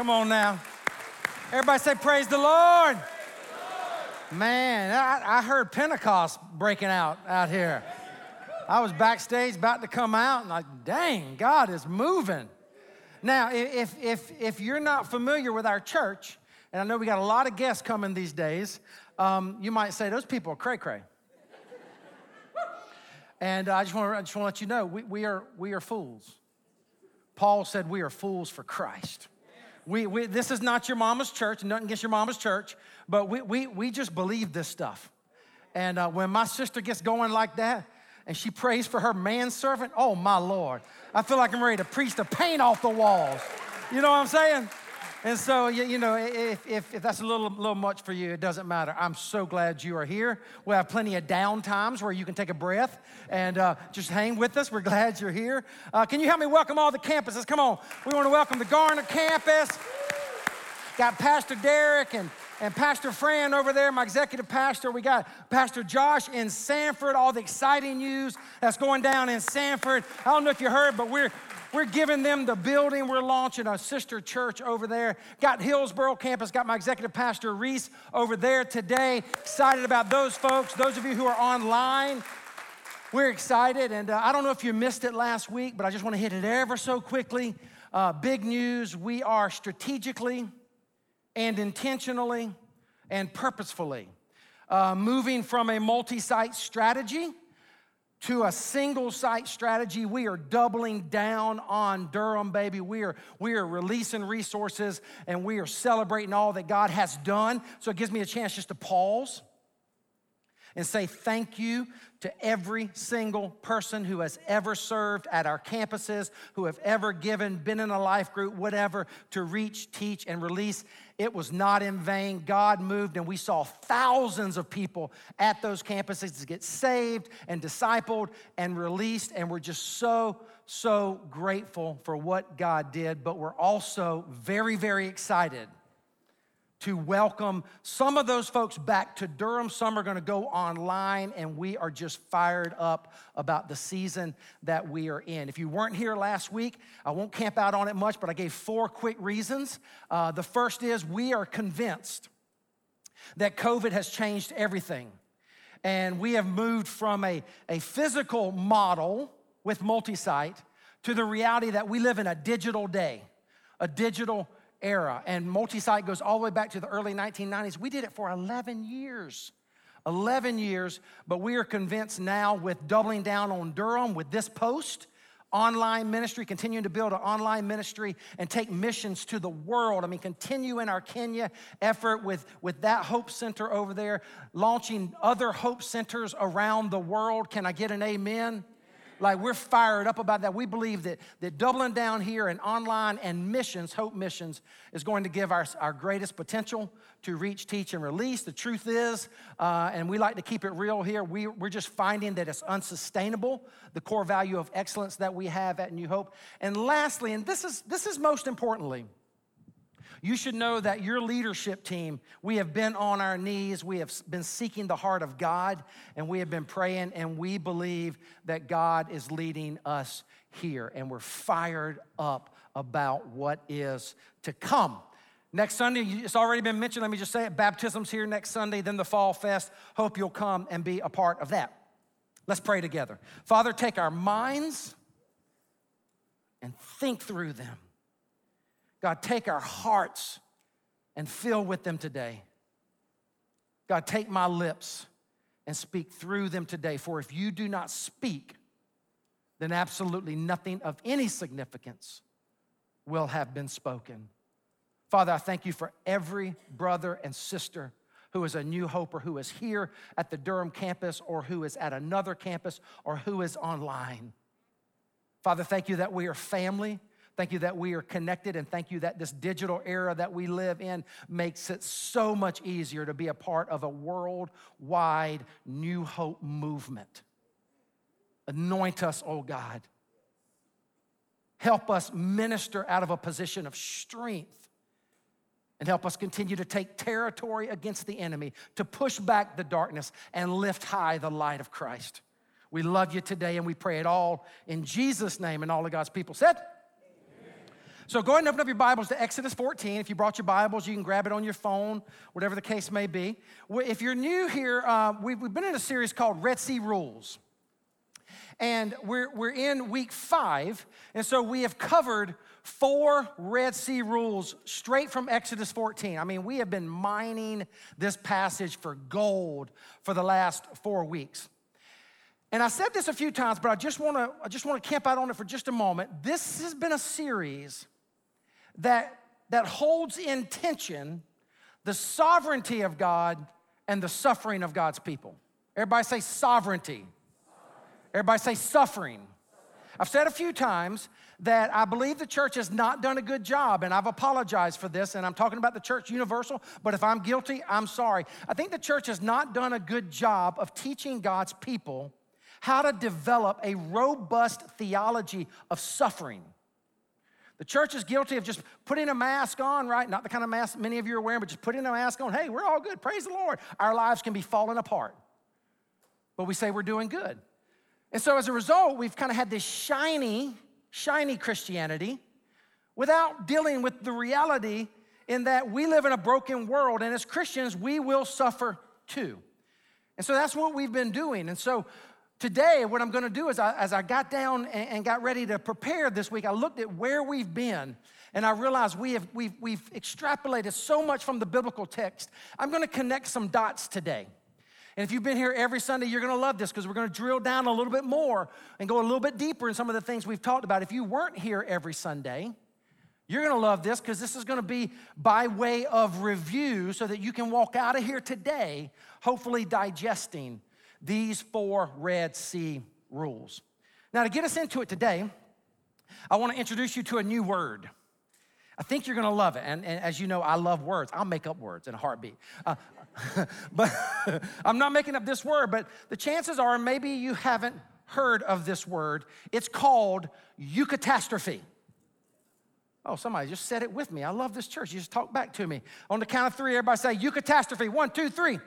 Come on now. Everybody say, Praise the Lord. Man, I, I heard Pentecost breaking out out here. I was backstage about to come out and like, dang, God is moving. Now, if, if, if you're not familiar with our church, and I know we got a lot of guests coming these days, um, you might say, those people are cray cray. and I just want to let you know, we, we, are, we are fools. Paul said we are fools for Christ. We, we, this is not your mama's church, nothing against your mama's church, but we, we, we just believe this stuff. And uh, when my sister gets going like that, and she prays for her manservant, oh my Lord, I feel like I'm ready to preach the paint off the walls. You know what I'm saying? And so, you know, if, if, if, that's a little, little much for you, it doesn't matter. I'm so glad you are here. We have plenty of down times where you can take a breath and uh, just hang with us. We're glad you're here. Uh, can you help me welcome all the campuses? Come on. We want to welcome the Garner campus. Got Pastor Derek and, and Pastor Fran over there, my executive pastor. We got Pastor Josh in Sanford, all the exciting news that's going down in Sanford. I don't know if you heard, but we're we're giving them the building. We're launching a sister church over there. Got Hillsborough campus, got my executive pastor Reese over there today. Excited about those folks. Those of you who are online, we're excited. And uh, I don't know if you missed it last week, but I just want to hit it ever so quickly. Uh, big news we are strategically and intentionally and purposefully uh, moving from a multi site strategy to a single site strategy. We are doubling down on Durham, baby. We are, we are releasing resources and we are celebrating all that God has done. So it gives me a chance just to pause and say thank you to every single person who has ever served at our campuses, who have ever given, been in a life group, whatever, to reach, teach, and release. It was not in vain. God moved, and we saw thousands of people at those campuses to get saved and discipled and released. And we're just so, so grateful for what God did. But we're also very, very excited to welcome some of those folks back to Durham. Some are going to go online, and we are just fired up about the season that we are in. If you weren't here last week, I won't camp out on it much, but I gave four quick reasons. Uh, the first is we are convinced that COVID has changed everything. And we have moved from a, a physical model with multi site to the reality that we live in a digital day, a digital era. And multi site goes all the way back to the early 1990s. We did it for 11 years. 11 years, but we are convinced now with doubling down on Durham with this post, online ministry, continuing to build an online ministry and take missions to the world. I mean, continue in our Kenya effort with, with that Hope Center over there, launching other Hope Centers around the world. Can I get an amen? Like we're fired up about that. We believe that, that doubling down here and online and missions, Hope Missions, is going to give our, our greatest potential to reach, teach, and release. The truth is, uh, and we like to keep it real here, we, we're just finding that it's unsustainable, the core value of excellence that we have at New Hope. And lastly, and this is, this is most importantly, you should know that your leadership team, we have been on our knees, we have been seeking the heart of God, and we have been praying, and we believe that God is leading us here, and we're fired up about what is to come. Next Sunday, it's already been mentioned, let me just say it baptism's here next Sunday, then the Fall Fest. Hope you'll come and be a part of that. Let's pray together. Father, take our minds and think through them. God, take our hearts and fill with them today. God, take my lips and speak through them today. For if you do not speak, then absolutely nothing of any significance will have been spoken. Father, I thank you for every brother and sister who is a new hoper, who is here at the Durham campus, or who is at another campus, or who is online. Father, thank you that we are family Thank you that we are connected, and thank you that this digital era that we live in makes it so much easier to be a part of a worldwide New Hope movement. Anoint us, oh God. Help us minister out of a position of strength and help us continue to take territory against the enemy, to push back the darkness and lift high the light of Christ. We love you today and we pray it all in Jesus' name. And all of God's people said, So go ahead and open up your Bibles to Exodus 14. If you brought your Bibles, you can grab it on your phone, whatever the case may be. If you're new here, uh, we've, we've been in a series called Red Sea Rules. And we're, we're in week five. And so we have covered four Red Sea rules straight from Exodus 14. I mean, we have been mining this passage for gold for the last four weeks. And I said this a few times, but I just want to I just want to camp out on it for just a moment. This has been a series that that holds in tension the sovereignty of God and the suffering of God's people. Everybody say sovereignty. Everybody say suffering. I've said a few times that I believe the church has not done a good job, and I've apologized for this, and I'm talking about the church universal, but if I'm guilty, I'm sorry. I think the church has not done a good job of teaching God's people how to develop a robust theology of suffering. The church is guilty of just putting a mask on, right? Not the kind of mask many of you are wearing, but just putting a mask on. Hey, we're all good. Praise the Lord. Our lives can be falling apart. But we say we're doing good. And so as a result, we've kind of had this shiny, shiny Christianity without dealing with the reality in that we live in a broken world, and as Christians, we will suffer too. And so that's what we've been doing. And so today, what I'm gonna do is, I, as I got down and, and got ready to prepare this week, I looked at where we've been. And I realized we have, we've, we've extrapolated so much from the biblical text. I'm gonna connect some dots today. And if you've been here every Sunday, you're gonna love this because we're gonna drill down a little bit more and go a little bit deeper in some of the things we've talked about. If you weren't here every Sunday, you're gonna love this because this is gonna be by way of review so that you can walk out of here today, hopefully digesting these four Red Sea rules. Now, to get us into it today, I wanna introduce you to a new word. I think you're gonna love it. And, and, as you know, I love words. I'll make up words in a heartbeat. Uh, but I'm not making up this word, but the chances are maybe you haven't heard of this word. It's called eucatastrophe. Oh, somebody just said it with me. I love this church. You just talk back to me. On the count of three, everybody say eucatastrophe. One, two, three.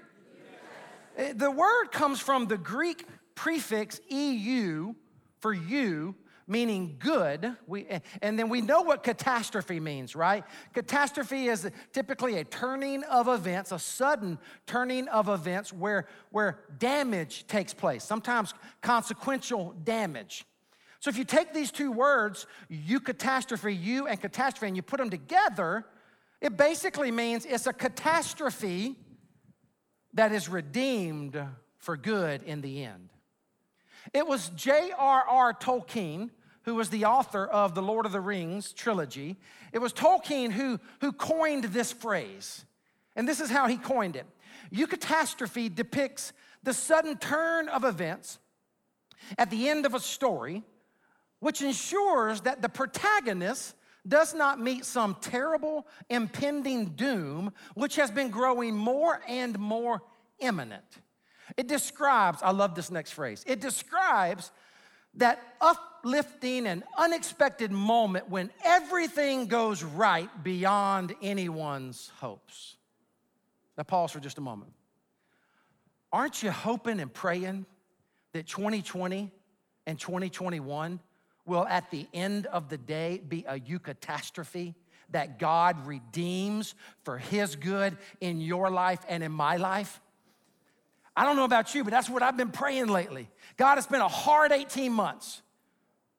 Eh, the word comes from the Greek prefix EU for you, meaning good. We, and then we know what catastrophe means, right? Catastrophe is typically a turning of events, a sudden turning of events where, where damage takes place, sometimes consequential damage. So if you take these two words, you catastrophe, you and catastrophe, and you put them together, it basically means it's a catastrophe that is redeemed for good in the end. It was J.R.R. Tolkien, who was the author of the Lord of the Rings trilogy. It was Tolkien who, who coined this phrase. And this is how he coined it Eucatastrophe depicts the sudden turn of events at the end of a story, which ensures that the protagonist does not meet some terrible impending doom, which has been growing more and more imminent. It describes, I love this next phrase, it describes that uplifting and unexpected moment when everything goes right beyond anyone's hopes. Now, pause for just a moment. Aren't you hoping and praying that 2020 and 2021 will, at the end of the day, be a eucatastrophe that God redeems for His good in your life and in my life? I don't know about you, but that's what I've been praying lately. God, it's been a hard 18 months.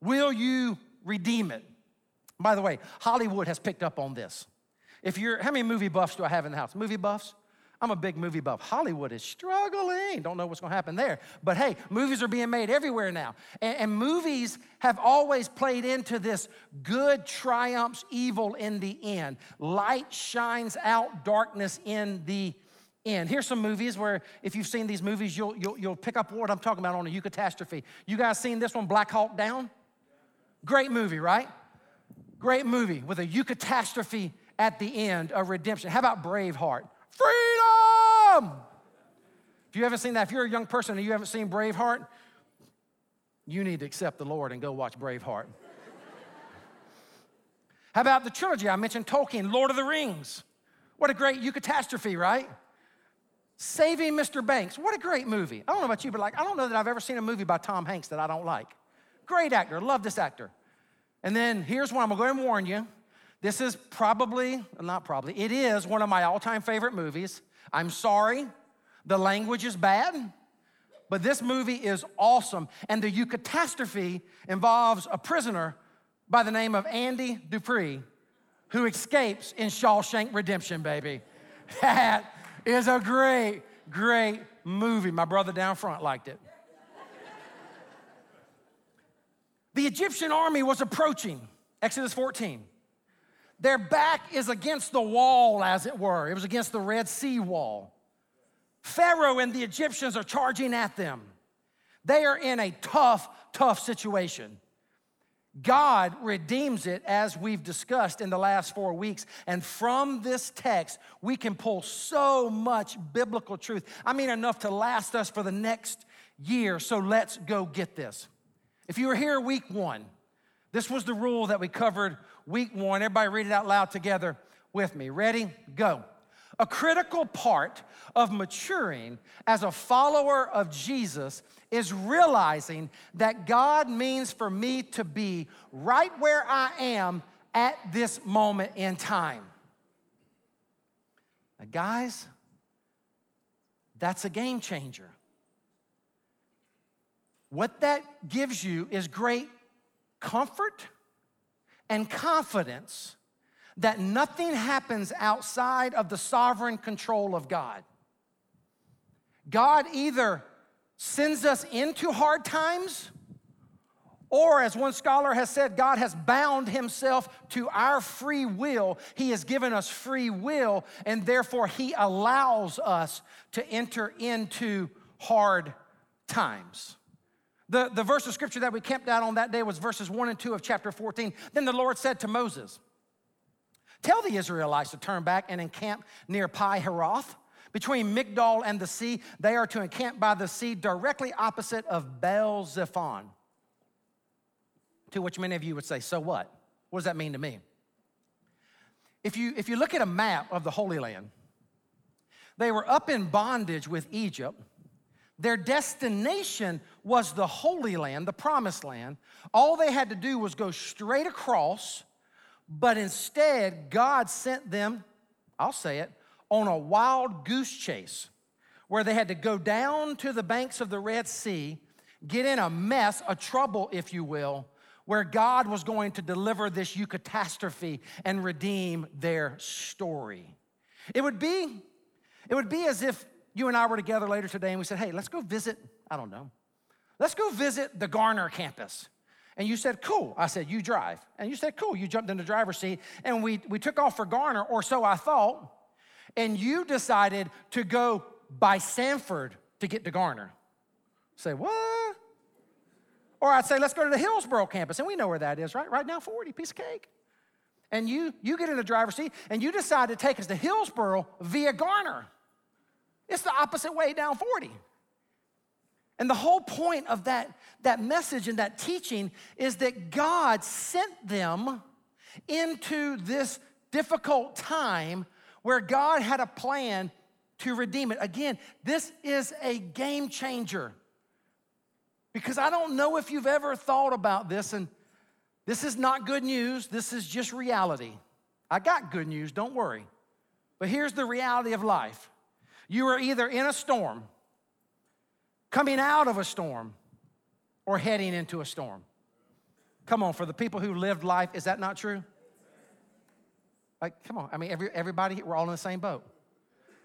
Will you redeem it? By the way, Hollywood has picked up on this. If you're, how many movie buffs do I have in the house? Movie buffs? I'm a big movie buff. Hollywood is struggling. Don't know what's going to happen there. But hey, movies are being made everywhere now. And, and, movies have always played into this good triumphs evil in the end. Light shines out darkness in the end. Here's some movies where, if you've seen these movies, you'll, you'll, you'll pick up what I'm talking about on a eucatastrophe. You guys seen this one, Black Hawk Down? Great movie, right? Great movie with a eucatastrophe at the end of redemption. How about Braveheart? Freedom! If you haven't seen that, if you're a young person and you haven't seen Braveheart, you need to accept the Lord and go watch Braveheart. How about the trilogy? I mentioned Tolkien, Lord of the Rings. What a great eucatastrophe, right? Saving Mr. Banks. What a great movie. I don't know about you, but like, I don't know that I've ever seen a movie by Tom Hanks that I don't like. Great actor, love this actor. And then here's one I'm gonna go ahead and warn you. This is probably, not probably, it is one of my all time favorite movies. I'm sorry, the language is bad, but this movie is awesome. And the eucatastrophe involves a prisoner by the name of Andy Dupree who escapes in Shawshank Redemption, baby. That is a great, great movie. My brother down front liked it. the Egyptian army was approaching, Exodus 14. Their back is against the wall, as it were. It was against the Red Sea wall. Pharaoh and the Egyptians are charging at them. They are in a tough, tough situation. God redeems it as we've discussed in the last four weeks. And from this text, we can pull so much biblical truth. I mean, enough to last us for the next year. So let's go get this. If you were here week one, this was the rule that we covered week one. Everybody read it out loud together with me. Ready? Go. A critical part of maturing as a follower of Jesus is realizing that God means for me to be right where I am at this moment in time. Now, guys, that's a game changer. What that gives you is great comfort and confidence that nothing happens outside of the sovereign control of God. God either sends us into hard times, or as one scholar has said, God has bound himself to our free will. He has given us free will, and therefore he allows us to enter into hard times. The, the verse of scripture that we camped out on that day was verses 1 and 2 of chapter 14. Then the Lord said to Moses, Tell the Israelites to turn back and encamp near Pi Hahiroth. Between Migdol and the sea, they are to encamp by the sea directly opposite of Baal Zephon. To which many of you would say, So what? What does that mean to me? If you, if you look at a map of the Holy Land, they were up in bondage with Egypt. Their destination was the Holy Land, the Promised Land. All they had to do was go straight across but instead, God sent them, I'll say it, on a wild goose chase where they had to go down to the banks of the Red Sea, get in a mess, a trouble, if you will, where God was going to deliver this eucatastrophe and redeem their story. It would be, it would be as if you and I were together later today and we said, hey, let's go visit, I don't know, let's go visit the Garner campus. And you said, cool. I said, you drive. And you said, cool. You jumped in the driver's seat and we, we took off for Garner, or so I thought. And you decided to go by Sanford to get to Garner. Say, what? Or I'd say, let's go to the Hillsborough campus. And we know where that is, right? Right now, 40, piece of cake. And you, you get in the driver's seat and you decide to take us to Hillsborough via Garner. It's the opposite way down 40. And the whole point of that, that message and that teaching is that God sent them into this difficult time where God had a plan to redeem it. Again, this is a game changer. Because I don't know if you've ever thought about this, and this is not good news, this is just reality. I got good news, don't worry. But here's the reality of life you are either in a storm coming out of a storm or heading into a storm. Come on, for the people who lived life, is that not true? Like, come on. I mean, every, everybody, we're all in the same boat.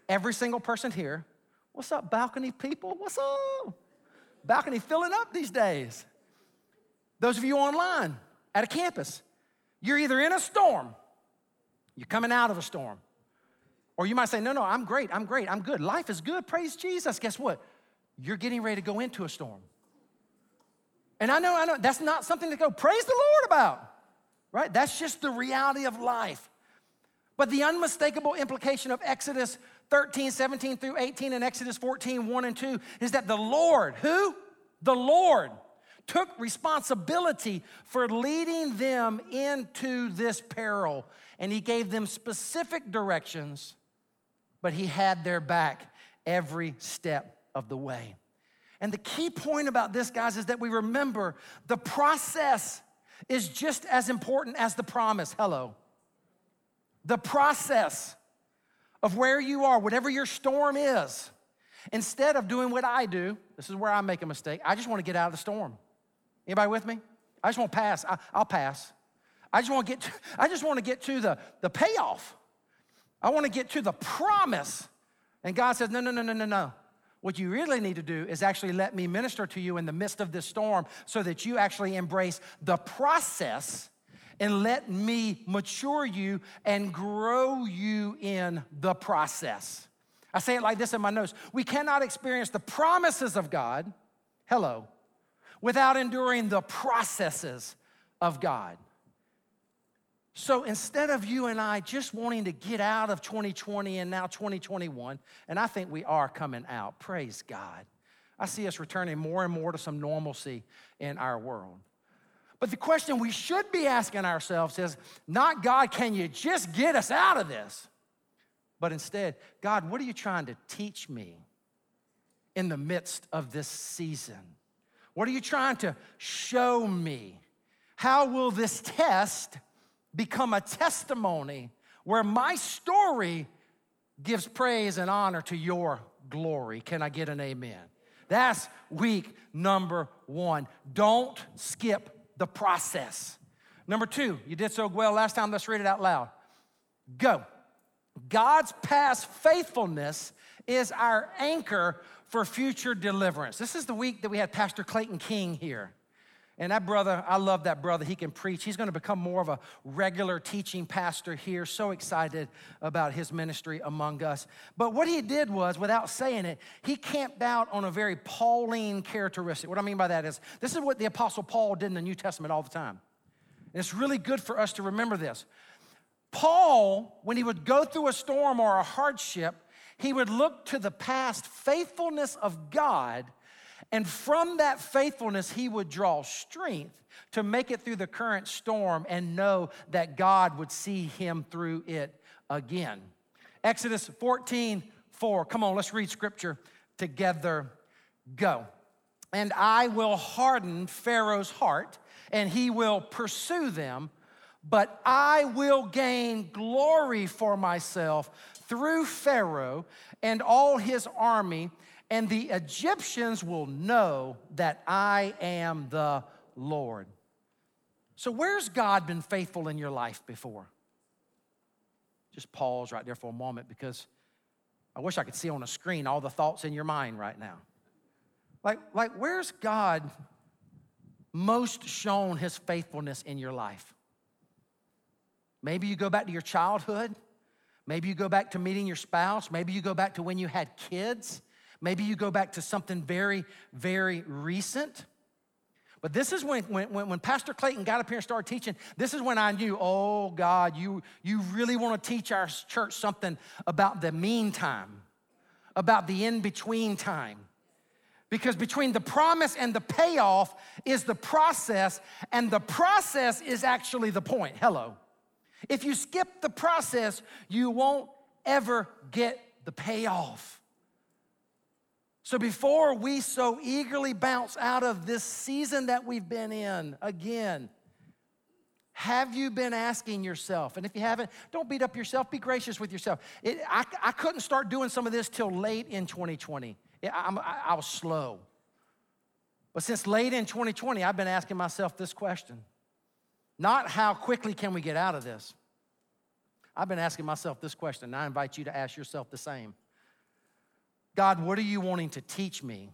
Every single person here, what's up, balcony people? What's up? Balcony filling up these days. Those of you online at a campus, you're either in a storm, you're coming out of a storm, or you might say, No, no, I'm great, I'm great, I'm good. Life is good, praise Jesus. Guess what? You're getting ready to go into a storm. And I know, I know, that's not something to go praise the Lord about, right? That's just the reality of life. But the unmistakable implication of Exodus 13, 17 through 18 and Exodus 14, 1 and 2 is that the Lord, who? The Lord took responsibility for leading them into this peril. And he gave them specific directions, but he had their back every step of the way. And the key point about this, guys, is that we remember the process is just as important as the promise. Hello. the process of where you are, whatever your storm is, instead of doing what I do, this is where I make a mistake. I just want to get out of the storm. Anybody with me? I just want to pass. I, will pass. I just want to get to, I just want to get to the, the payoff. I want to get to the promise. And God says, no, no, no, no, no, no. What you really need to do is actually let me minister to you in the midst of this storm so that you actually embrace the process and let me mature you and grow you in the process. I say it like this in my notes We cannot experience the promises of God, hello, without enduring the processes of God. So instead of you and I just wanting to get out of 2020 and now 2021, and I think we are coming out, praise God. I see us returning more and more to some normalcy in our world. But the question we should be asking ourselves is not, God, can you just get us out of this? But instead, God, what are you trying to teach me in the midst of this season? What are you trying to show me? How will this test become a testimony where my story gives praise and honor to your glory? Can I get an amen? That's week number one. Don't skip the process. Number two, you did so well last time, let's read it out loud. Go. God's past faithfulness is our anchor for future deliverance. This is the week that we had Pastor Clayton King here. And that brother, I love that brother. He can preach. He's going to become more of a regular teaching pastor here. So excited about his ministry among us. But what he did was, without saying it, he camped out on a very Pauline characteristic. What I mean by that is, this is what the Apostle Paul did in the New Testament all the time. And it's really good for us to remember this. Paul, when he would go through a storm or a hardship, he would look to the past faithfulness of God, and from that faithfulness, he would draw strength to make it through the current storm and know that God would see him through it again. Exodus 14, 4. Come on, let's read scripture together. Go. And I will harden Pharaoh's heart, and he will pursue them, but I will gain glory for myself through Pharaoh and all his army, and the Egyptians will know that I am the Lord. So, where's God been faithful in your life before? Just pause right there for a moment because I wish I could see on a screen all the thoughts in your mind right now. Like, like where's God most shown his faithfulness in your life? Maybe you go back to your childhood. Maybe you go back to meeting your spouse. Maybe you go back to when you had kids. Maybe you go back to something very, very recent. But this is when, when, when Pastor Clayton got up here and started teaching, this is when I knew, oh God, you, you really want to teach our church something about the meantime, about the in between time. Because between the promise and the payoff is the process, and the process is actually the point. Hello. If you skip the process, you won't ever get the payoff. So before we so eagerly bounce out of this season that we've been in again, have you been asking yourself? And if you haven't, don't beat up yourself, be gracious with yourself. It, I, I couldn't start doing some of this till late in 2020. I, I, I was slow. But since late in 2020, I've been asking myself this question not how quickly can we get out of this. I've been asking myself this question, and I invite you to ask yourself the same. God, what are you wanting to teach me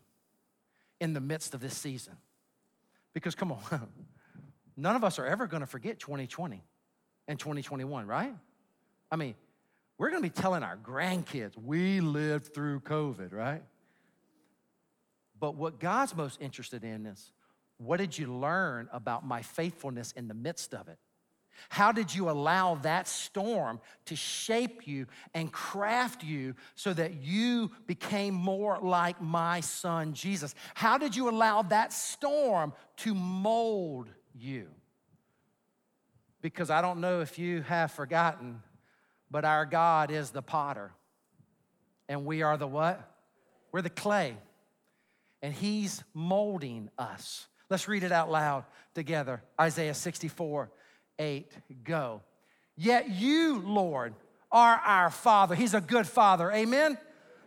in the midst of this season? Because come on, none of us are ever going to forget 2020 and 2021, right? I mean, we're going to be telling our grandkids we lived through COVID, right? But what God's most interested in is what did you learn about my faithfulness in the midst of it? How did you allow that storm to shape you and craft you so that you became more like my son Jesus? How did you allow that storm to mold you? Because I don't know if you have forgotten, but our God is the potter. And we are the what? We're the clay. And he's molding us. Let's read it out loud together. Isaiah 64, 8, go. Yet you, Lord, are our Father. He's a good Father. Amen?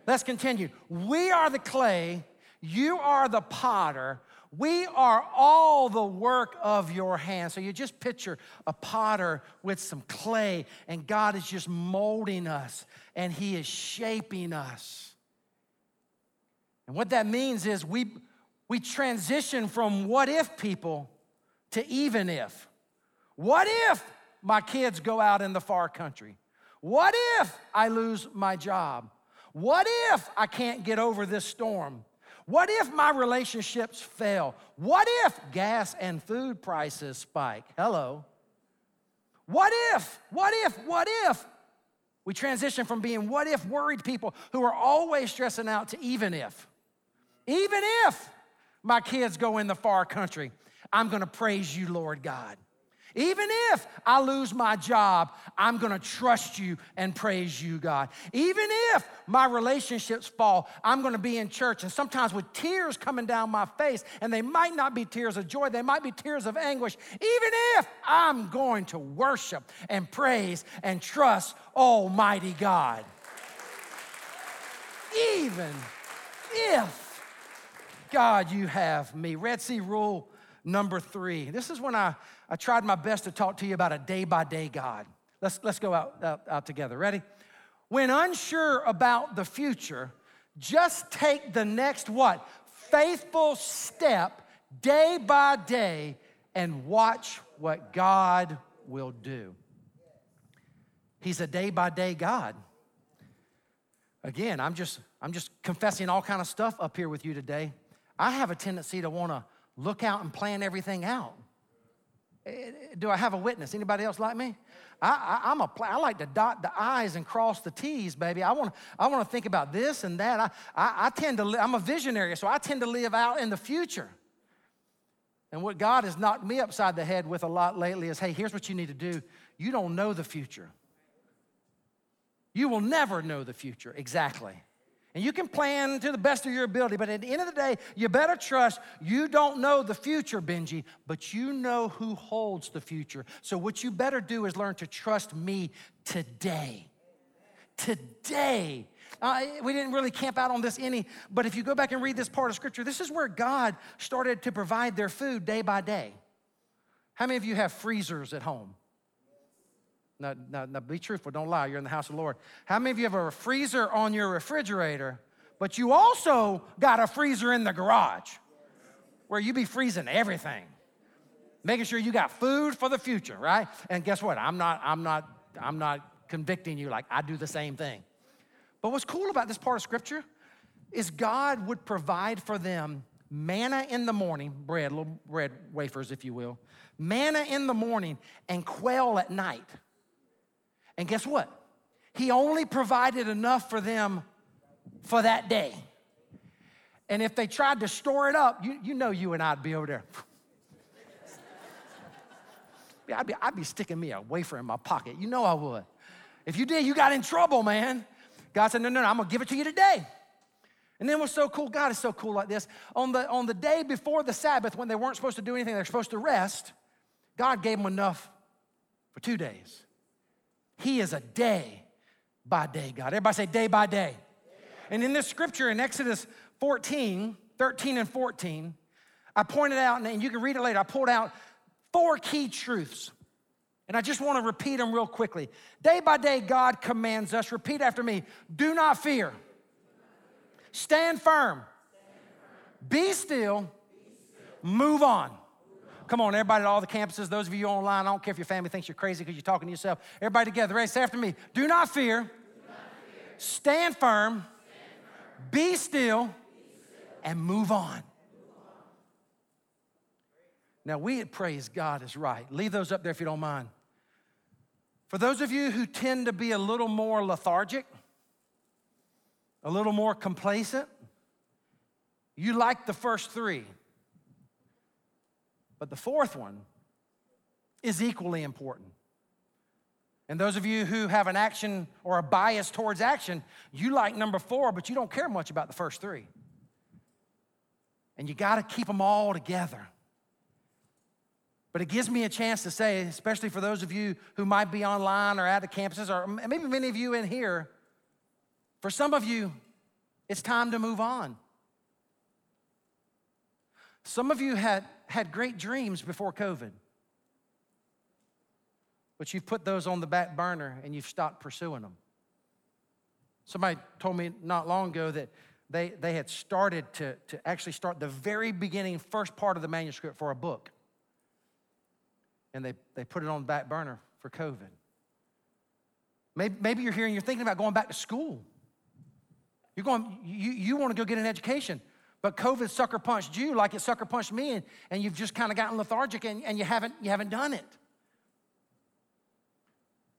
Let's continue. We are the clay, you are the potter. We are all the work of your hand. So you just picture a potter with some clay, and God is just molding us and He is shaping us. And what that means is we, we transition from what if people to even if. What if my kids go out in the far country? What if I lose my job? What if I can't get over this storm? What if my relationships fail? What if gas and food prices spike? Hello. What if, what if, what if we transition from being what if worried people who are always stressing out to even if? Even if my kids go in the far country, I'm gonna praise you, Lord God. Even if I lose my job, I'm gonna trust you and praise you, God. Even if my relationships fall, I'm gonna be in church and sometimes with tears coming down my face, and they might not be tears of joy, they might be tears of anguish. Even if I'm going to worship and praise and trust Almighty God. Even if, God, you have me. Red Sea rule number three. This is when I, I tried my best to talk to you about a day by day God. Let's, let's go out, out, out together. Ready? When unsure about the future, just take the next what? Faithful step day by day and watch what God will do. He's a day by day God. Again, I'm just I'm just confessing all kind of stuff up here with you today. I have a tendency to want to look out and plan everything out. Do I have a witness? Anybody else like me? I, I, am a, I like to dot the I's and cross the T's, baby. I want, I want to think about this and that. I, I, I tend to, I'm a visionary, so I tend to live out in the future. And what God has knocked me upside the head with a lot lately is hey, here's what you need to do. You don't know the future. You will never know the future exactly. And you can plan to the best of your ability, but at the end of the day, you better trust you don't know the future, Benji, but you know who holds the future. So, what you better do is learn to trust me today. Today. Uh, we didn't really camp out on this any, but if you go back and read this part of scripture, this is where God started to provide their food day by day. How many of you have freezers at home? Now, now, now, be truthful, don't lie. You're in the house of the Lord. How many of you have a freezer on your refrigerator, but you also got a freezer in the garage where you be freezing everything, making sure you got food for the future, right? And guess what? I'm not, I'm not, I'm not convicting you like I do the same thing. But what's cool about this part of scripture is God would provide for them manna in the morning, bread, little bread wafers, if you will, manna in the morning, and quail at night. And guess what? He only provided enough for them for that day. And if they tried to store it up, you, you know you and I'd be over there. I'd, be, I'd be sticking me a wafer in my pocket. You know I would. If you did, you got in trouble, man. God said, No, no, no, I'm gonna give it to you today. And then what's so cool, God is so cool like this. On the, on the day before the Sabbath, when they weren't supposed to do anything, they're supposed to rest, God gave them enough for two days. He is a day by day God. Everybody say day by day. And in this scripture in Exodus 14, 13 and 14, I pointed out, and you can read it later, I pulled out four key truths. And I just want to repeat them real quickly. Day by day, God commands us, repeat after me do not fear, stand firm, be still, move on. Come on, everybody at all the campuses, those of you online, I don't care if your family thinks you're crazy because you're talking to yourself. Everybody together? Say after me. Do not fear. Do not fear. Stand, firm. Stand firm. Be, still, be still. And move on. move on. Now, we at Praise God is right. Leave those up there if you don't mind. For those of you who tend to be a little more lethargic, a little more complacent, you like the first three. But the fourth one is equally important. And those of you who have an action or a bias towards action, you like number four, but you don't care much about the first three. And you got to keep them all together. But it gives me a chance to say, especially for those of you who might be online or at the campuses, or maybe many of you in here, for some of you, it's time to move on. Some of you had, had great dreams before COVID, but you've put those on the back burner and you've stopped pursuing them. Somebody told me not long ago that they, they had started to, to actually start the very beginning, first part of the manuscript for a book. And they, they put it on the back burner for COVID. Maybe, maybe you're here and you're thinking about going back to school. You're going, you, you want to go get an education. But COVID sucker punched you like it sucker punched me, and, and you've just kind of gotten lethargic and, and you, haven't, you haven't done it.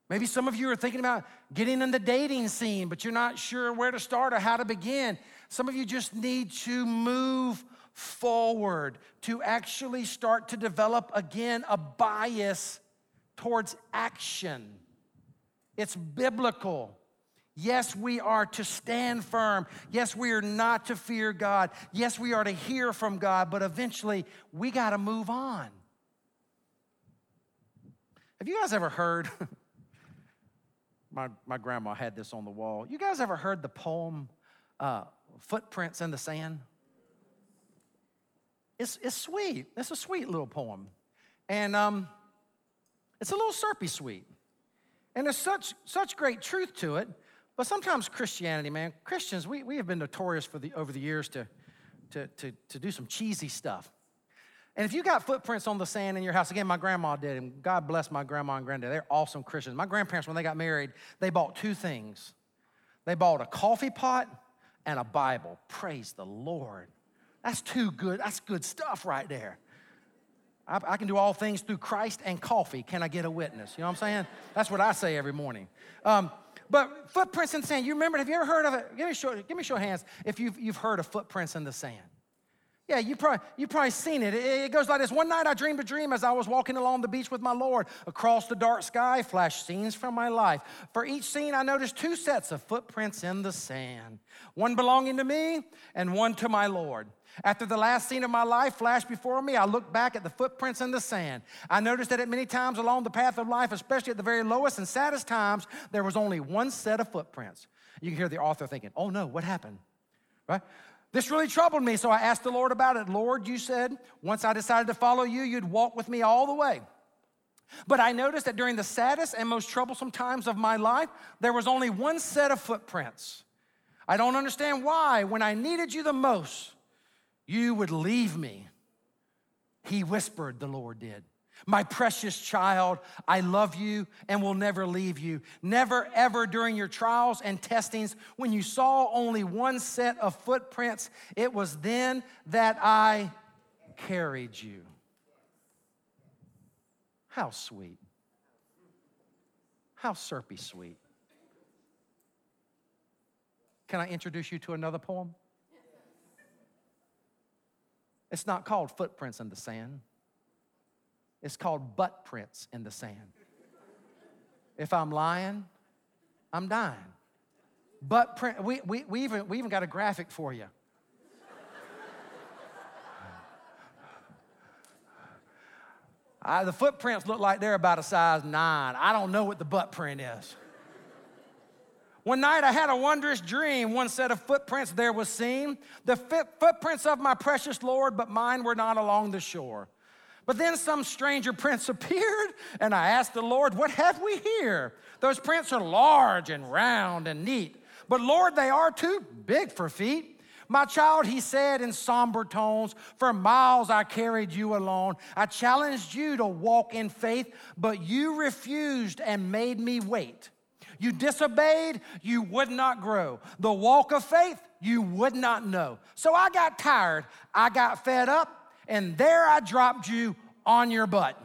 Maybe some of you are thinking about getting in the dating scene, but you're not sure where to start or how to begin. Some of you just need to move forward to actually start to develop again a bias towards action. It's biblical. Yes, we are to stand firm. Yes, we are not to fear God. Yes, we are to hear from God, but eventually we got to move on. Have you guys ever heard? my, my grandma had this on the wall. You guys ever heard the poem uh, Footprints in the Sand? It's, it's sweet. It's a sweet little poem. And um, it's a little syrupy sweet. And there's such, such great truth to it. But sometimes Christianity, man, Christians, we, we have been notorious for the, over the years to, to, to, to do some cheesy stuff. And if you got footprints on the sand in your house, again, my grandma did, and God bless my grandma and granddad. They're awesome Christians. My grandparents, when they got married, they bought two things. They bought a coffee pot and a Bible. Praise the Lord. That's too good. That's good stuff right there. I, I, can do all things through Christ and coffee. Can I get a witness? You know what I'm saying? That's what I say every morning. Um, but footprints in sand, you remember, have you ever heard of it? Give me show, give me show hands if you've, you've heard of footprints in the sand. Yeah, you probably, you probably seen it. it. goes like this. One night I dreamed a dream as I was walking along the beach with my Lord. Across the dark sky flashed scenes from my life. For each scene, I noticed two sets of footprints in the sand one belonging to me and one to my Lord. After the last scene of my life flashed before me, I looked back at the footprints in the sand. I noticed that at many times along the path of life, especially at the very lowest and saddest times, there was only one set of footprints. You can hear the author thinking, oh no, what happened? Right? This really troubled me, so I asked the Lord about it. Lord, you said, once I decided to follow you, you'd walk with me all the way. But I noticed that during the saddest and most troublesome times of my life, there was only one set of footprints. I don't understand why, when I needed you the most, you would leave me. He whispered, the Lord did. My precious child, I love you and will never leave you. Never, ever during your trials and testings, when you saw only one set of footprints, it was then that I carried you. How sweet. How syrupy sweet. Can I introduce you to another poem? It's not called footprints in the sand. It's called butt prints in the sand. If I'm lying, I'm dying. Butt print, we, we, we, even, we even got a graphic for you. I, the footprints look like they're about a size nine. I don't know what the butt print is. One night I had a wondrous dream. One set of footprints there was seen, the footprints of my precious Lord, but mine were not along the shore. But then some stranger prints appeared, and I asked the Lord, What have we here? Those prints are large and round and neat, but Lord, they are too big for feet. My child, he said in somber tones, for miles I carried you alone. I challenged you to walk in faith, but you refused and made me wait. You disobeyed, you would not grow. The walk of faith, you would not know. So I got tired, I got fed up, and there I dropped you on your butt.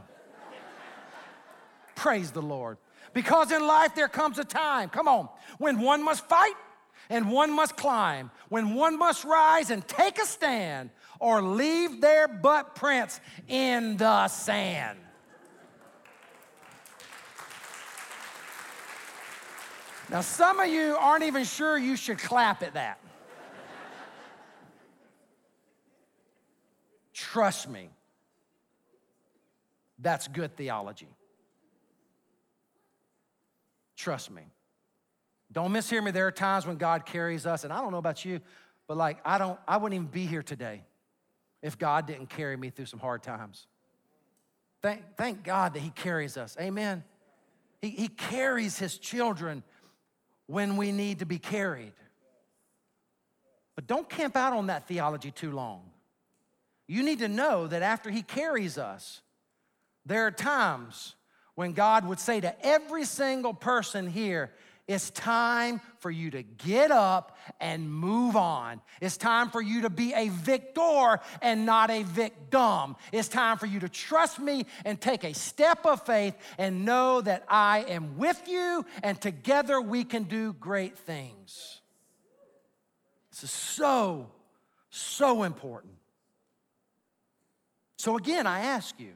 Praise the Lord. Because in life there comes a time, come on, when one must fight and one must climb, when one must rise and take a stand or leave their butt prints in the sand. Now, some of you aren't even sure you should clap at that. Trust me. That's good theology. Trust me. Don't mishear me. There are times when God carries us, and I don't know about you, but like I don't, I wouldn't even be here today if God didn't carry me through some hard times. Thank, thank God that He carries us. Amen. He, he carries His children when we need to be carried. But don't camp out on that theology too long. You need to know that after He carries us, there are times when God would say to every single person here, it's time for you to get up and move on. It's time for you to be a victor and not a victim. It's time for you to trust me and take a step of faith and know that I am with you and together we can do great things. This is so, so important. So, again, I ask you,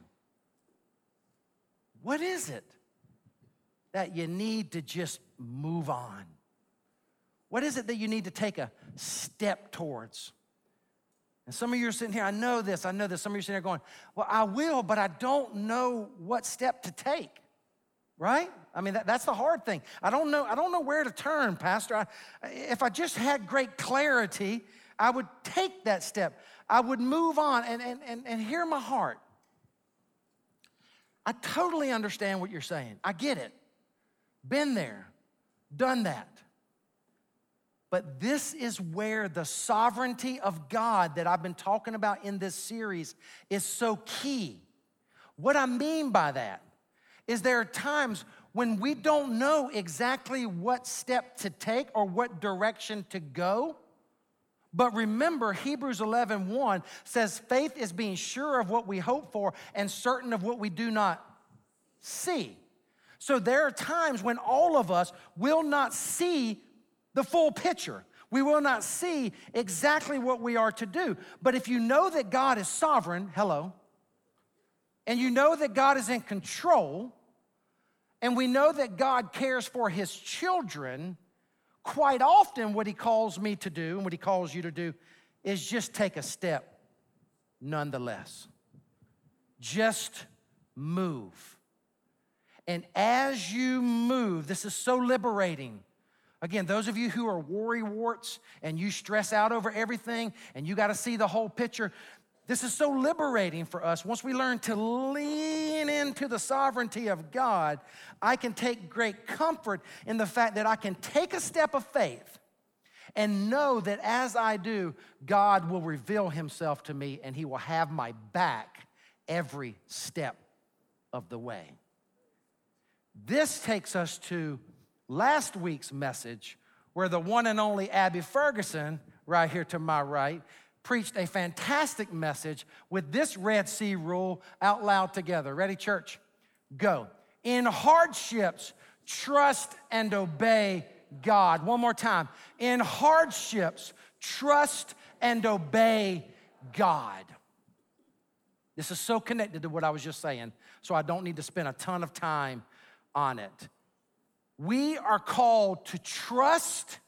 what is it that you need to just move on? What is it that you need to take a step towards? And some of you are sitting here, I know this, I know this. Some of you are sitting here going, Well, I will, but I don't know what step to take. Right? I mean, that, that's the hard thing. I don't know, I don't know where to turn, Pastor. I, if I just had great clarity, I would take that step. I would move on and, and, and, and hear my heart. I totally understand what you're saying. I get it. Been there, done that. But this is where the sovereignty of God that I've been talking about in this series is so key. What I mean by that is there are times when we don't know exactly what step to take or what direction to go. But remember, Hebrews 11 1 says, faith is being sure of what we hope for and certain of what we do not see. So there are times when all of us will not see the full picture. We will not see exactly what we are to do. But if you know that God is sovereign, hello, and you know that God is in control, and we know that God cares for his children, quite often what he calls me to do and what he calls you to do is just take a step nonetheless. Just move. And as you move, this is so liberating. Again, those of you who are worry warts and you stress out over everything and you got to see the whole picture, this is so liberating for us. Once we learn to lean into the sovereignty of God, I can take great comfort in the fact that I can take a step of faith and know that as I do, God will reveal himself to me and he will have my back every step of the way. This takes us to last week's message, where the one and only Abby Ferguson, right here to my right, preached a fantastic message with this Red Sea rule out loud together. Ready, church? Go. In hardships, trust and obey God. One more time. In hardships, trust and obey God. This is so connected to what I was just saying, so I don't need to spend a ton of time on it. We are called to trust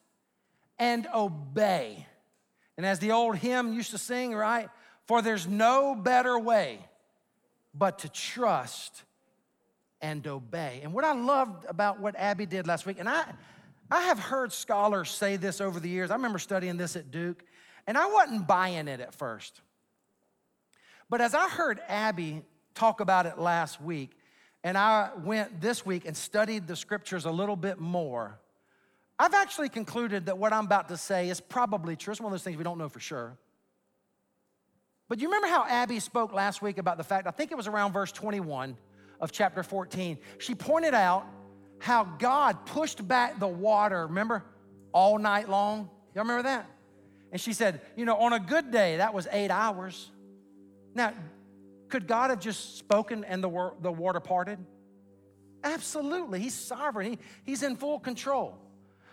and obey. And as the old hymn used to sing, right? For there's no better way but to trust and obey. And what I loved about what Abby did last week, and I, I have heard scholars say this over the years. I remember studying this at Duke, and I wasn't buying it at first. But as I heard Abby talk about it last week, and I went this week and studied the scriptures a little bit more, I've actually concluded that what I'm about to say is probably true. It's one of those things we don't know for sure. But you remember how Abby spoke last week about the fact, I think it was around verse 21 of chapter 14. She pointed out how God pushed back the water, remember, all night long. Y'all remember that? And she said, you know, on a good day, that was eight hours. Now, could God have just spoken and the, the water parted? Absolutely. He's sovereign, he, He's in full control.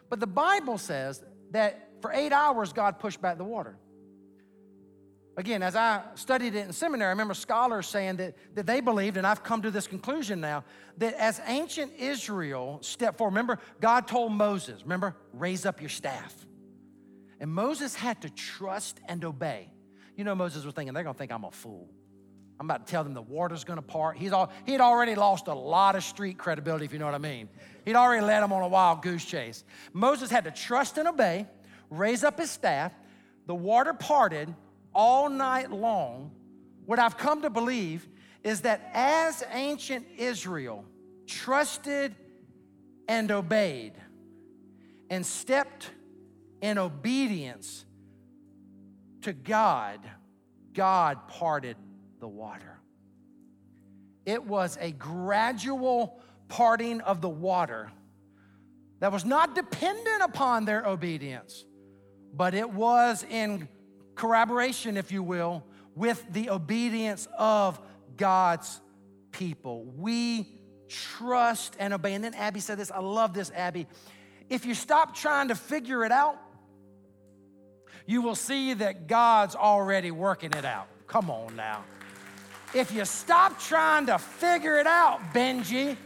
But the Bible says that for eight hours, God pushed back the water. Again, as I studied it in seminary, I remember scholars saying that, that they believed, and I've come to this conclusion now, that as ancient Israel stepped forward, remember, God told Moses, remember, raise up your staff. And Moses had to trust and obey. You know, Moses was thinking, they're gonna think I'm a fool. I'm about to tell them the water's gonna part. He's all, he'd already lost a lot of street credibility, if you know what I mean. He'd already led them on a wild goose chase. Moses had to trust and obey, raise up his staff. The water parted all night long. What I've come to believe is that as ancient Israel trusted and obeyed and stepped in obedience to God, God parted the water. It was a gradual parting of the water that was not dependent upon their obedience, but it was in corroboration, if you will, with the obedience of God's people. We trust and obey. And then Abby said this I love this, Abby. If you stop trying to figure it out, you will see that God's already working it out. Come on now. If you stop trying to figure it out, Benji,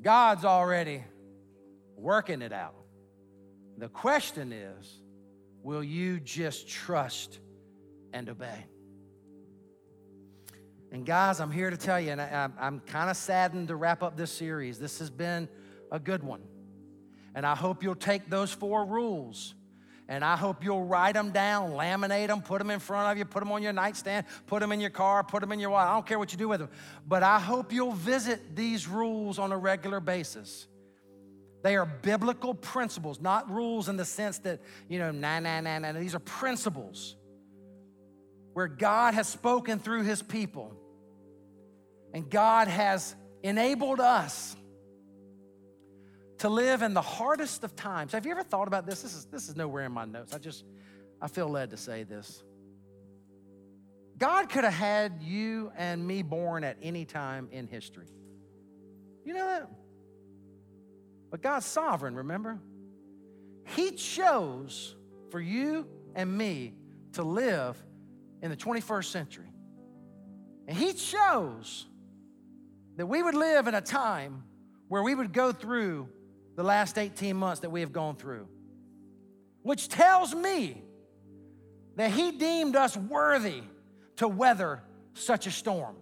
God's already working it out. The question is will you just trust and obey? And guys, I'm here to tell you, and I, am kind of saddened to wrap up this series. This has been a good one. And I hope you'll take those four rules and I hope you'll write them down, laminate them, put them in front of you, put them on your nightstand, put them in your car, put them in your wallet. I don't care what you do with them. But I hope you'll visit these rules on a regular basis. They are biblical principles, not rules in the sense that, you know, nah, nah, nah, nah. These are principles where God has spoken through his people. And God has enabled us to live in the hardest of times. Have you ever thought about this? This is, this is nowhere in my notes. I just, I feel led to say this. God could have had you and me born at any time in history. You know that? But God's sovereign, remember? He chose for you and me to live in the 21st century. And He chose that we would live in a time where we would go through the last 18 months that we have gone through, which tells me that He deemed us worthy to weather such a storm.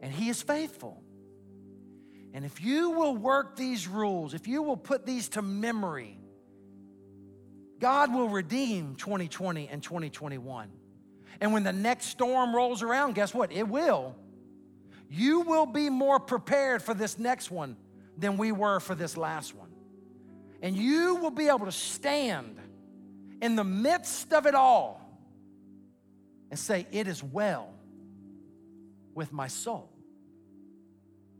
And He is faithful. And if you will work these rules, if you will put these to memory, God will redeem 2020 and 2021. And when the next storm rolls around, guess what? It will. You will be more prepared for this next one than we were for this last one. And you will be able to stand in the midst of it all and say, It is well with my soul.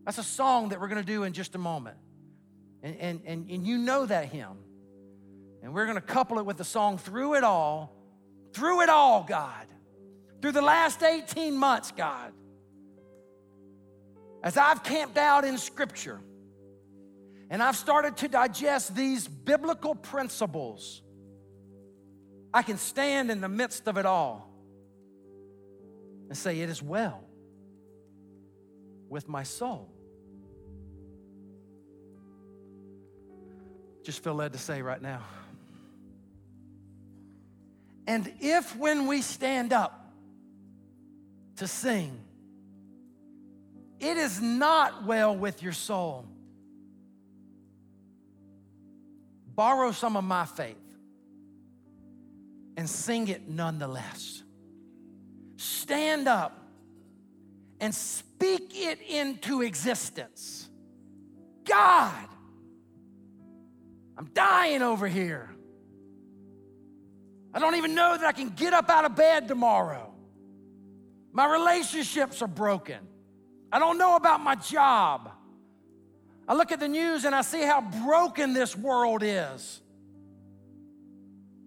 That's a song that we're going to do in just a moment. And, and, and, and you know that hymn. And we're going to couple it with the song Through It All. Through it all, God. Through the last 18 months, God. As I've camped out in Scripture, and I've started to digest these biblical principles, I can stand in the midst of it all and say, It is well with my soul. Just feel led to say right now. And if when we stand up to sing, it is not well with your soul, borrow some of my faith and sing it nonetheless. Stand up and speak it into existence. God, I'm dying over here. I don't even know that I can get up out of bed tomorrow. My relationships are broken. I don't know about my job. I look at the news and I see how broken this world is.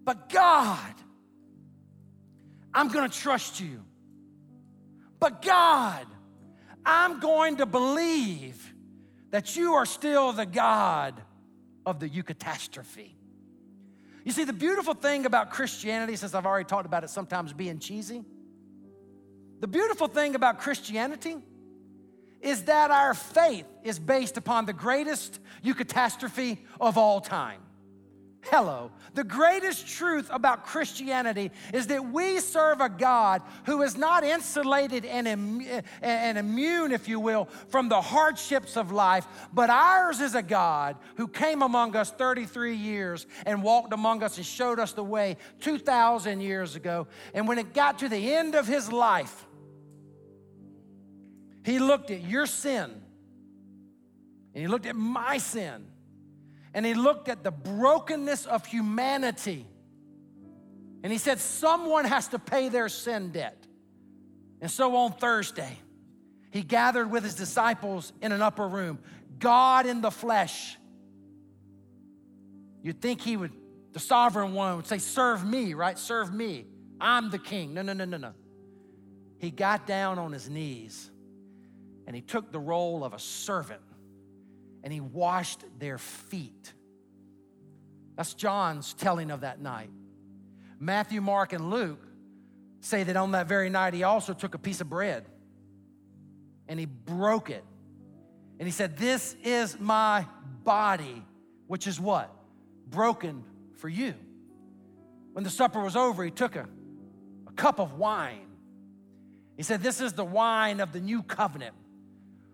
But God, I'm going to trust you. But God, I'm going to believe that you are still the God of the eucatastrophe. You see, the beautiful thing about Christianity, since I've already talked about it sometimes being cheesy, the beautiful thing about Christianity is that our faith is based upon the greatest eucatastrophe of all time. Hello. The greatest truth about Christianity is that we serve a God who is not insulated and, Im- and immune, if you will, from the hardships of life, but ours is a God who came among us 33 years and walked among us and showed us the way 2,000 years ago. And when it got to the end of his life, he looked at your sin and he looked at my sin and he looked at the brokenness of humanity. And he said, Someone has to pay their sin debt. And so on Thursday, he gathered with his disciples in an upper room, God in the flesh. You'd think he would, the sovereign one would say, Serve me, right? Serve me. I'm the king. No, no, no, no, no. He got down on his knees and he took the role of a servant and he washed their feet. That's John's telling of that night. Matthew, Mark, and Luke say that on that very night he also took a piece of bread and he broke it. And he said, This is my body, which is what? Broken for you. When the supper was over, he took a, a cup of wine. He said, This is the wine of the new covenant,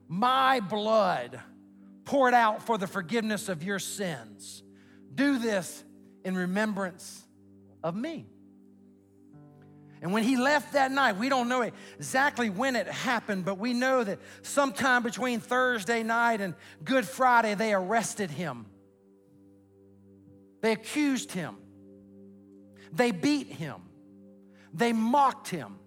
my blood poured out for the forgiveness of your sins. Do this in remembrance of me. And when he left that night, we don't know exactly when it happened, but we know that sometime between Thursday night and Good Friday, they arrested him. They accused him. They beat him. They mocked him.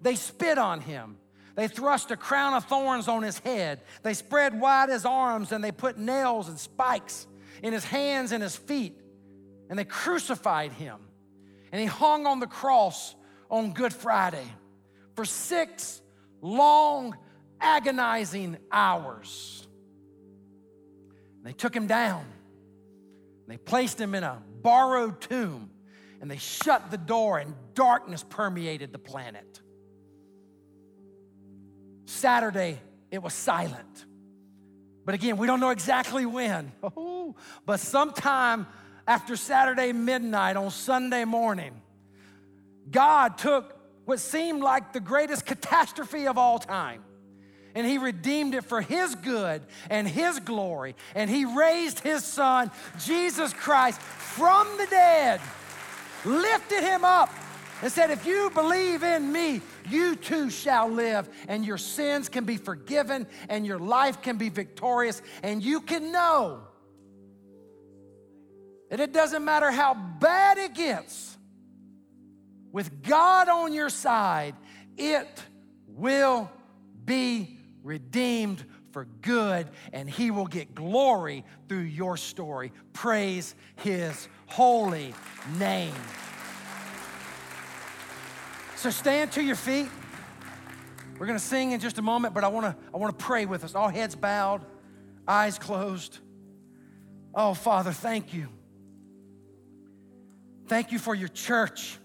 They spit on him. They thrust a crown of thorns on his head. They spread wide his arms and they put nails and spikes in his hands and his feet. And they crucified him. And he hung on the cross on Good Friday for six long, agonizing hours. They took him down. They placed him in a borrowed tomb and they shut the door, and darkness permeated the planet. Saturday, it was silent. But again, we don't know exactly when. Oh, but sometime after Saturday midnight on Sunday morning, God took what seemed like the greatest catastrophe of all time and he redeemed it for his good and his glory. And he raised his son, Jesus Christ, from the dead, lifted him up, and said, If you believe in me, you too shall live, and your sins can be forgiven, and your life can be victorious, and you can know that it doesn't matter how bad it gets, with God on your side, it will be redeemed for good, and He will get glory through your story. Praise His holy name. So stand to your feet. We're going to sing in just a moment, but I want to I want to pray with us. All heads bowed, eyes closed. Oh, Father, thank you. Thank you for your church.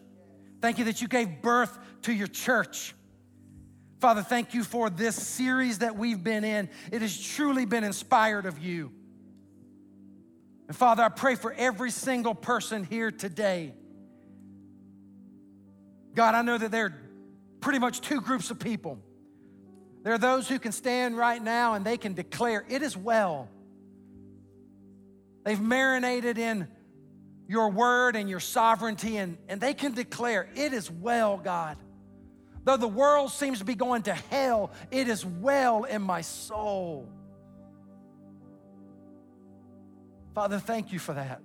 Thank you that you gave birth to your church. Father, thank you for this series that we've been in. It has truly been inspired of you. And Father, I pray for every single person here today God, I know that there are pretty much two groups of people. There are those who can stand right now and they can declare, It is well. They've marinated in your word and your sovereignty, and, and they can declare, It is well, God. Though the world seems to be going to hell, it is well in my soul. Father, thank you for that.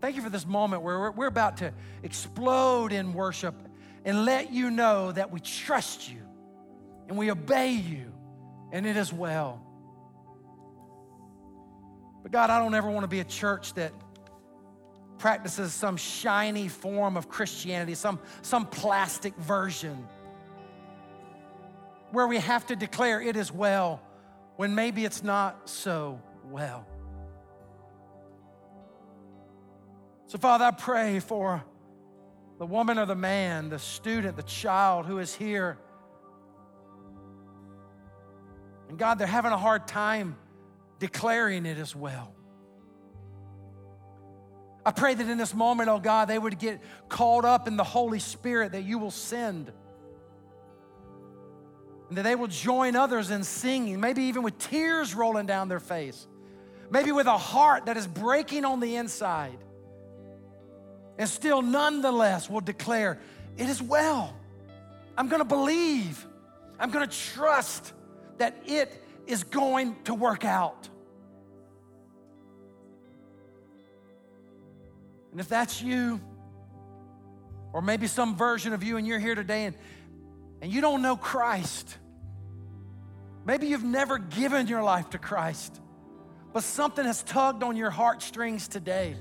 Thank you for this moment where we're, we're about to explode in worship and let you know that we trust you and we obey you, and it is well. But God, I don't ever want to be a church that practices some shiny form of Christianity, some, some plastic version, where we have to declare it is well when maybe it's not so well. So, Father, I pray for the woman or the man, the student, the child who is here. And God, they're having a hard time declaring it as well. I pray that in this moment, oh God, they would get caught up in the Holy Spirit that you will send. And that they will join others in singing, maybe even with tears rolling down their face, maybe with a heart that is breaking on the inside. And still, nonetheless, will declare, It is well. I'm gonna believe, I'm gonna trust that it is going to work out. And if that's you, or maybe some version of you, and you're here today and, and you don't know Christ, maybe you've never given your life to Christ, but something has tugged on your heartstrings today,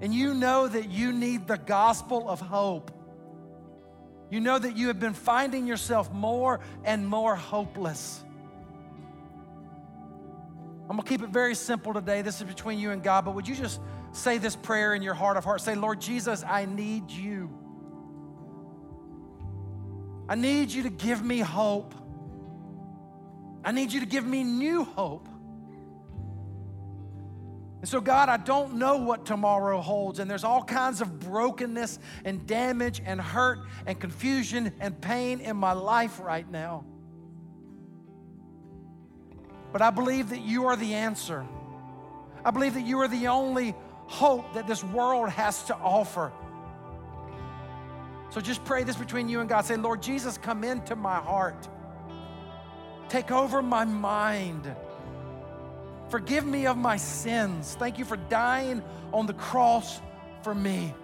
and you know that you need the gospel of hope. You know that you have been finding yourself more and more hopeless. I'm gonna keep it very simple today. This is between you and God, but would you just say this prayer in your heart of hearts? Say, Lord Jesus, I need you. I need you to give me hope. I need you to give me new hope. And so, God, I don't know what tomorrow holds, and there's all kinds of brokenness and damage and hurt and confusion and pain in my life right now. But I believe that you are the answer. I believe that you are the only hope that this world has to offer. So just pray this between you and God. Say, Lord Jesus, come into my heart. Take over my mind. Forgive me of my sins. Thank you for dying on the cross for me.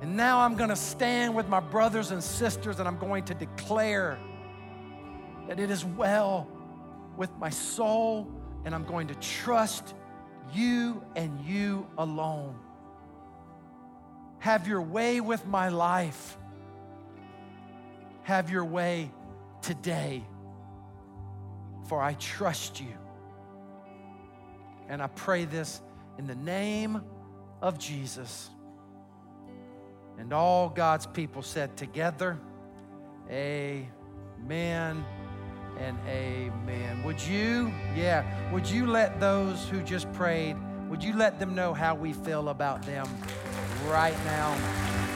And now I'm going to stand with my brothers and sisters and I'm going to declare that it is well with my soul, and I'm going to trust you and you alone. Have your way with my life. Have your way today, for I trust you. And I pray this in the name of Jesus. And all God's people said together, Amen and amen. Would you, yeah, would you let those who just prayed, would you let them know how we feel about them right now?